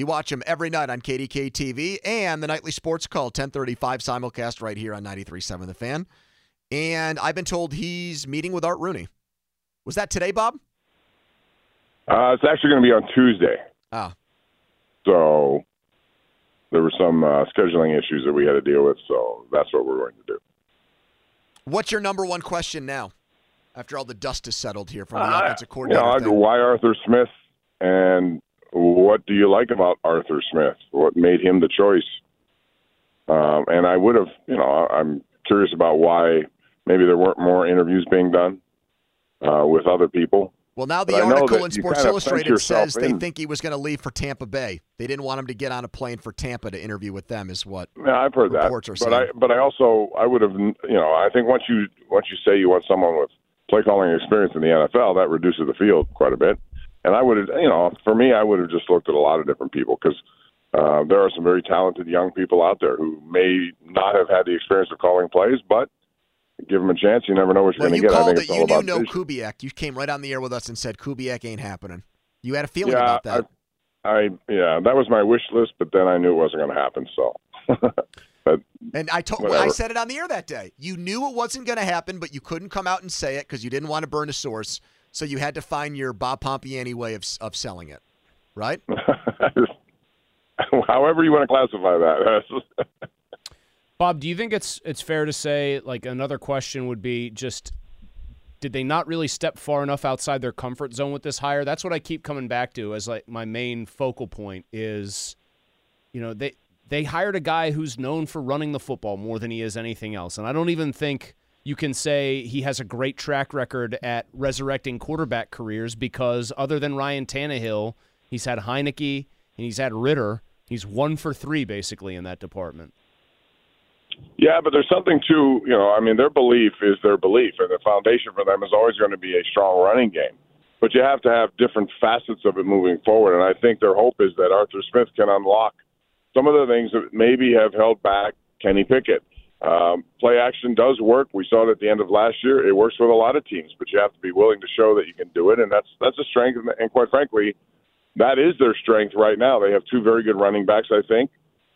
You watch him every night on KDKA TV and the nightly sports call 1035 simulcast right here on 93.7 The Fan. And I've been told he's meeting with Art Rooney. Was that today, Bob? Uh, it's actually going to be on Tuesday. Ah, So there were some uh, scheduling issues that we had to deal with. So that's what we're going to do. what's your number one question now? After all the dust is settled here from the Uh, offensive You coordinator. know, I- thing. why Arthur Smith and what do you like about Arthur Smith? What made him the choice? Um, and I would have, you know, I'm curious about why maybe there weren't more interviews being done uh, with other people. Well, now the But article in Sports Illustrated says they think he was going to leave for Tampa Bay. They didn't want him to get on a plane for Tampa to interview with them, is what. Yeah, I've heard that, but I but I also I would have you know I think once you once you say you want someone with play calling experience in the NFL, that reduces the field quite a bit. And I would have you know for me I would have just looked at a lot of different people because uh, there are some very talented young people out there who may not have had the experience of calling plays, but give them a chance. You never know what you're Well, going you to get. I think it. it's all You knew about no vision. Kubiak. You came right on the air with us and said Kubiak ain't happening. You had a feeling yeah, about that. I, I yeah that was my wish list, but then I knew it wasn't going to happen. So. but and I told I said it on the air that day. You knew it wasn't going to happen, but you couldn't come out and say it because you didn't want to burn a source. So you had to find your Bob Pompeani way of of selling it, right? however you want to classify that. Bob, do you think it's it's fair to say like another question would be just did they not really step far enough outside their comfort zone with this hire? That's what I keep coming back to as like my main focal point is you know, they they hired a guy who's known for running the football more than he is anything else. And I don't even think you can say he has a great track record at resurrecting quarterback careers because other than Ryan Tannehill, he's had Heinicke and he's had Ridder. He's one for three basically in that department. Yeah, but there's something to you know. I mean, their belief is their belief, and the foundation for them is always going to be a strong running game. But you have to have different facets of it moving forward, and I think their hope is that Arthur Smith can unlock some of the things that maybe have held back Kenny Pickett. Um, play action does work. We saw it at the end of last year. It works with a lot of teams, but you have to be willing to show that you can do it, and that's that's a strength. And, quite frankly, that is their strength right now. They have two very good running backs, I think,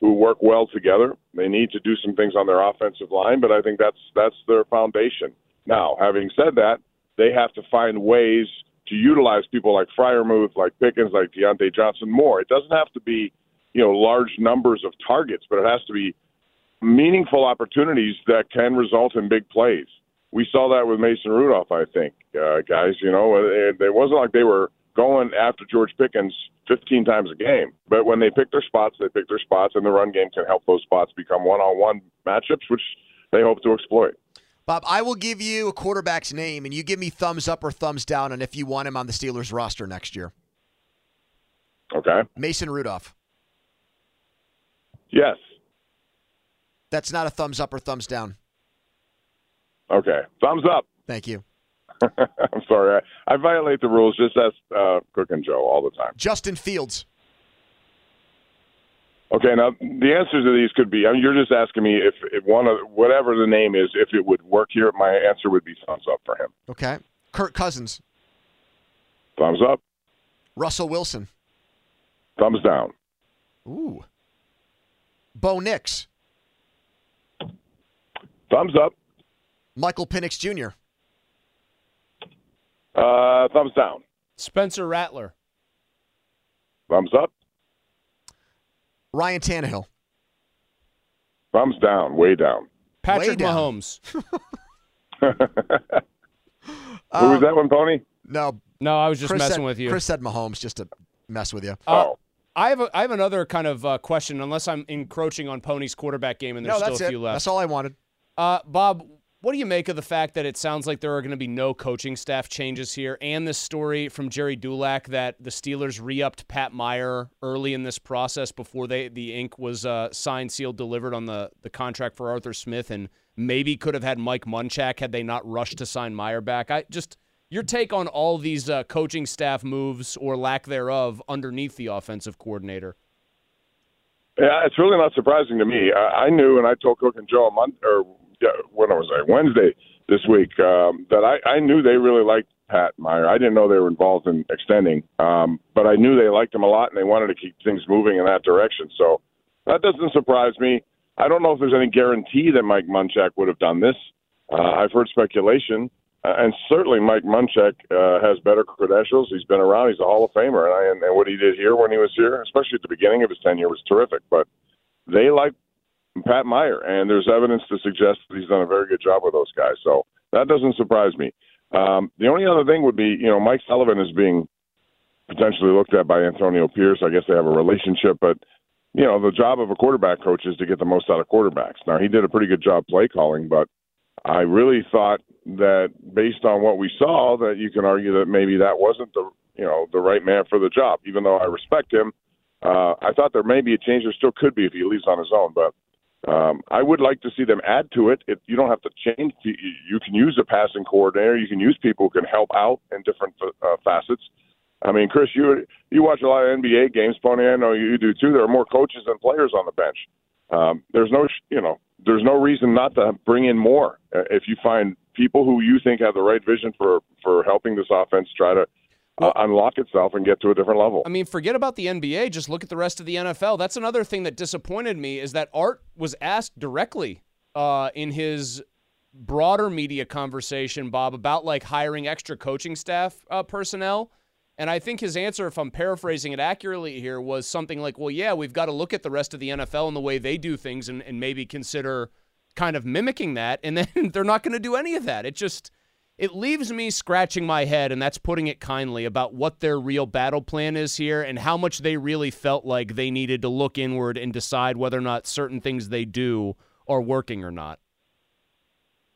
who work well together. They need to do some things on their offensive line, but I think that's that's their foundation. Now, having said that, they have to find ways to utilize people like Freiermuth, like Pickens, like Diontae Johnson more. It doesn't have to be, you know, large numbers of targets, but it has to be meaningful opportunities that can result in big plays. We saw that with Mason Rudolph, I think, uh, guys. You know, it, it wasn't like they were going after George Pickens 15 times a game, but when they pick their spots, they pick their spots, and the run game can help those spots become one-on-one matchups, which they hope to exploit. Bob, I will give you a quarterback's name, and you give me thumbs up or thumbs down on if you want him on the Steelers roster next year. Okay. Mason Rudolph. Yes. That's not a thumbs up or thumbs down. Okay. Thumbs up. Thank you. I'm sorry. I, I violate the rules just as uh, Cook and Joe all the time. Justin Fields. Okay, now the answers to these could be. I mean, you're just asking me if, if one of whatever the name is, if it would work here. My answer would be thumbs up for him. Okay. Kirk Cousins. Thumbs up. Russell Wilson. Thumbs down. Ooh. Bo Nix. Thumbs up. Michael Penix Jr. Uh, thumbs down. Spencer Rattler. Thumbs up. Ryan Tannehill. Thumbs down, way down. Patrick down. Mahomes. Who was that one, Pony? No, No, I was just Chris messing said, with you. Chris said Mahomes just to mess with you. Uh, oh. I have a, I have another kind of uh, question, unless I'm encroaching on Pony's quarterback game, and there's no, still that's a it. few left. That's all I wanted. Uh, Bob, what do you make of the fact that it sounds like there are going to be no coaching staff changes here, and this story from Gerry Dulac that the Steelers re-upped Pat Meyer early in this process before they the ink was uh, signed, sealed, delivered on the the contract for Arthur Smith, and maybe could have had Mike Munchak had they not rushed to sign Meyer back. I just your take on all these uh, coaching staff moves or lack thereof underneath the offensive coordinator. Yeah, it's really not surprising to me. I, I knew, and I told Cook and Joe a month or when I was I Wednesday this week um, that I, I knew they really liked Pat Meyer. I didn't know they were involved in extending, um, but I knew they liked him a lot and they wanted to keep things moving in that direction. So that doesn't surprise me. I don't know if there's any guarantee that Mike Munchak would have done this. Uh, I've heard speculation, uh, and certainly Mike Munchak uh, has better credentials. He's been around. He's a Hall of Famer, and, I, and, and what he did here when he was here, especially at the beginning of his tenure, was terrific. But they like Pat Meyer, and there's evidence to suggest that he's done a very good job with those guys. So that doesn't surprise me. Um, the only other thing would be, you know, Mike Sullivan is being potentially looked at by Antonio Pierce. I guess they have a relationship, but you know, the job of a quarterback coach is to get the most out of quarterbacks. Now he did a pretty good job play calling, but I really thought that based on what we saw, that you can argue that maybe that wasn't the you know the right man for the job. Even though I respect him, uh, I thought there may be a change. There still could be if he leaves on his own, but um, I would like to see them add to it. it. You don't have to change. You can use a passing coordinator. You can use people who can help out in different uh, facets. I mean, Chris, you you watch a lot of NBA games, Pony. I know you do too. There are more coaches than players on the bench. Um, there's no, you know, there's no reason not to bring in more uh, if you find people who you think have the right vision for for helping this offense try to uh, unlock itself and get to a different level. I mean, forget about the NBA. Just look at the rest of the NFL. That's another thing that disappointed me is that Art was asked directly uh, in his broader media conversation, Bob, about like hiring extra coaching staff uh, personnel. And I think his answer, if I'm paraphrasing it accurately here, was something like, well, yeah, we've got to look at the rest of the NFL and the way they do things and, and maybe consider kind of mimicking that. And then they're not going to do any of that. It just it leaves me scratching my head, and that's putting it kindly, about what their real battle plan is here and how much they really felt like they needed to look inward and decide whether or not certain things they do are working or not.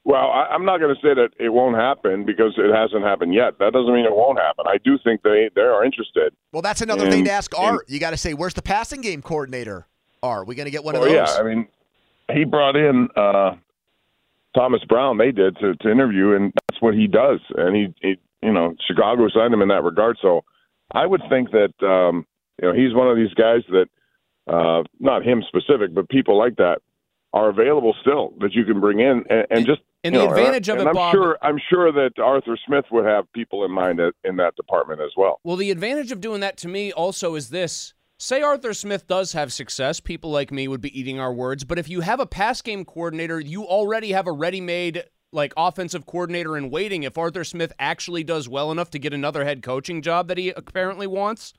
Well, I, I'm not going to say that it won't happen because it hasn't happened yet. That doesn't mean it won't happen. I do think they they are interested. Well, that's another And- thing to ask and- Art. You got to say, where's the passing game coordinator? Are we going to get one Oh of those? yeah, I mean, he brought in uh, Thomas Brown. They did to, to interview, and that's what he does. And he, he, you know, Chicago signed him in that regard. So I would think that um, you know he's one of these guys that uh, not him specific, but people like that are available still that you can bring in and, and just. And the know, advantage of and it, I'm Bob- sure I'm sure that Arthur Smith would have people in mind in that department as well. Well, the advantage of doing that to me also is this. Say Arthur Smith does have success, people like me would be eating our words, but if you have a pass game coordinator, you already have a ready-made like offensive coordinator in waiting if Arthur Smith actually does well enough to get another head coaching job that he apparently wants,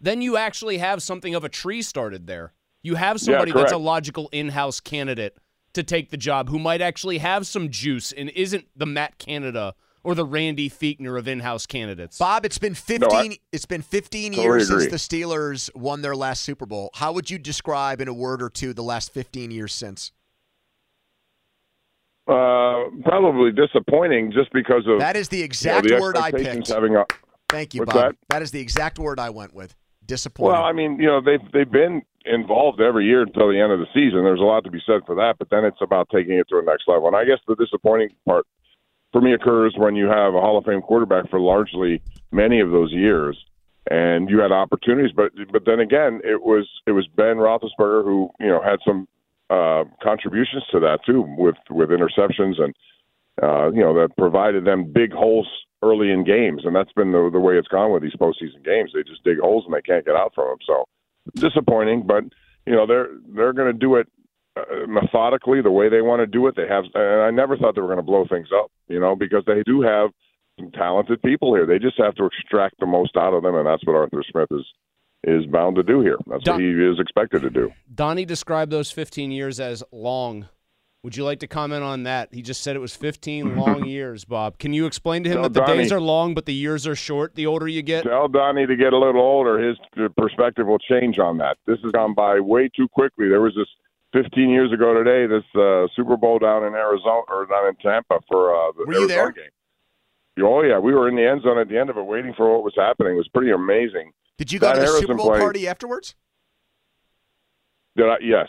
then you actually have something of a tree started there. You have somebody that's a logical in-house candidate to take the job who might actually have some juice and isn't the Matt Canada or the Randy Fichtner of in-house candidates. Bob, it's been 15 I- it's been 15 Totally years since the Steelers won their last Super Bowl. How would you describe in a word or two the last 15 years since? Uh, probably disappointing just because of That is the you know, exact the word I picked. Having a, Thank you, Bob. that? that is the exact word I went with. Disappointing. Well, I mean, you know, they've they've been involved every year until the end of the season. There's a lot to be said for that, but then it's about taking it to the next level. And I guess the disappointing part for me occurs when you have a Hall of Fame quarterback for largely many of those years, and you had opportunities, but but then again, it was it was Ben Roethlisberger who you know had some uh, contributions to that too, with with interceptions and uh, you know that provided them big holes early in games, and that's been the the way it's gone with these postseason games. They just dig holes and they can't get out from them. So disappointing, but you know they're they're going to do it uh, methodically the way they want to do it. They have, and I never thought they were going to blow things up, you know, because they do have some talented people here. They just have to extract the most out of them, and that's what Arthur Smith is is bound to do here. That's Don- what he is expected to do. Donnie described those 15 years as long. Would you like to comment on that? He just said it was 15 long years, Bob. Can you explain to him Tell that the days are long, but the years are short the older you get? Tell Donnie to get a little older. His perspective will change on that. This has gone by way too quickly. There was this 15 years ago today, this uh, Super Bowl down in Arizona or down in Tampa for uh, the Were you Arizona there? game. Oh yeah, we were in the end zone at the end of it, waiting for what was happening. It was pretty amazing. Did you go Scott to the Harrison Super Bowl played. party afterwards? Did I? Yes,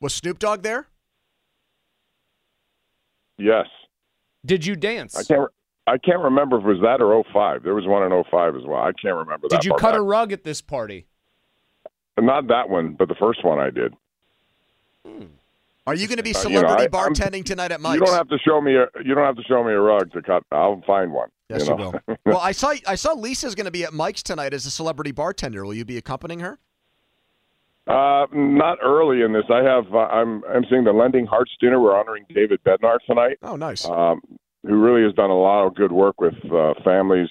Was Snoop Dogg there? yes. Did you dance? I can't. Re- I can't remember if it was that or 05. There was one in 05 as well. I can't remember that. Did you cut back. a rug at this party? Not that one, but the first one I did. Are you going to be Uh, you know, celebrity I- I'm- bartending tonight at Mike's? You don't have to show me a. You don't have to show me a rug to cut. I'll find one. Yes, you you will. well, I saw I saw Lisa's going to be at Mike's tonight as a celebrity bartender. Will you be accompanying her? Uh, not early in this. I have. Uh, I'm. I'm seeing the Lending Hearts dinner. We're honoring David Bednar tonight, Oh, nice. um, who really has done a lot of good work with uh, families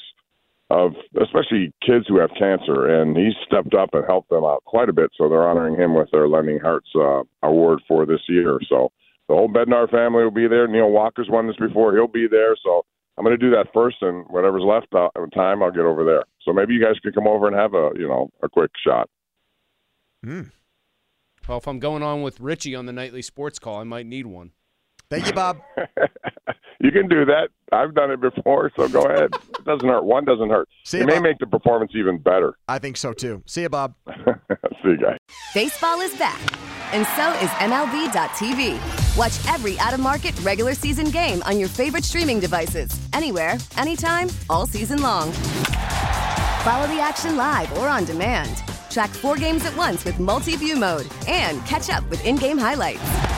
of, especially kids who have cancer, and he's stepped up and helped them out quite a bit. So they're honoring him with their Lending Hearts uh, award for this year. So the whole Bednar family will be there. Neil Walker's won this before. He'll be there. So I'm going to do that first, and whatever's left uh, of time, I'll get over there. So maybe you guys could come over and have a, you know, a quick shot. Hmm. Well, if I'm going on with Richie on the nightly sports call, I might need one. Thank you, Bob. you can do that. I've done it before, so go ahead. It doesn't hurt. One doesn't hurt. See it you, may Bob. make the performance even better. I think so too. See you, Bob. See you guys. Baseball is back, and so is MLB.tv. Watch every out of market regular season game on your favorite streaming devices, anywhere, anytime, all season long. Follow the action live or on demand. Track four games at once with multi view mode and catch up with in game highlights.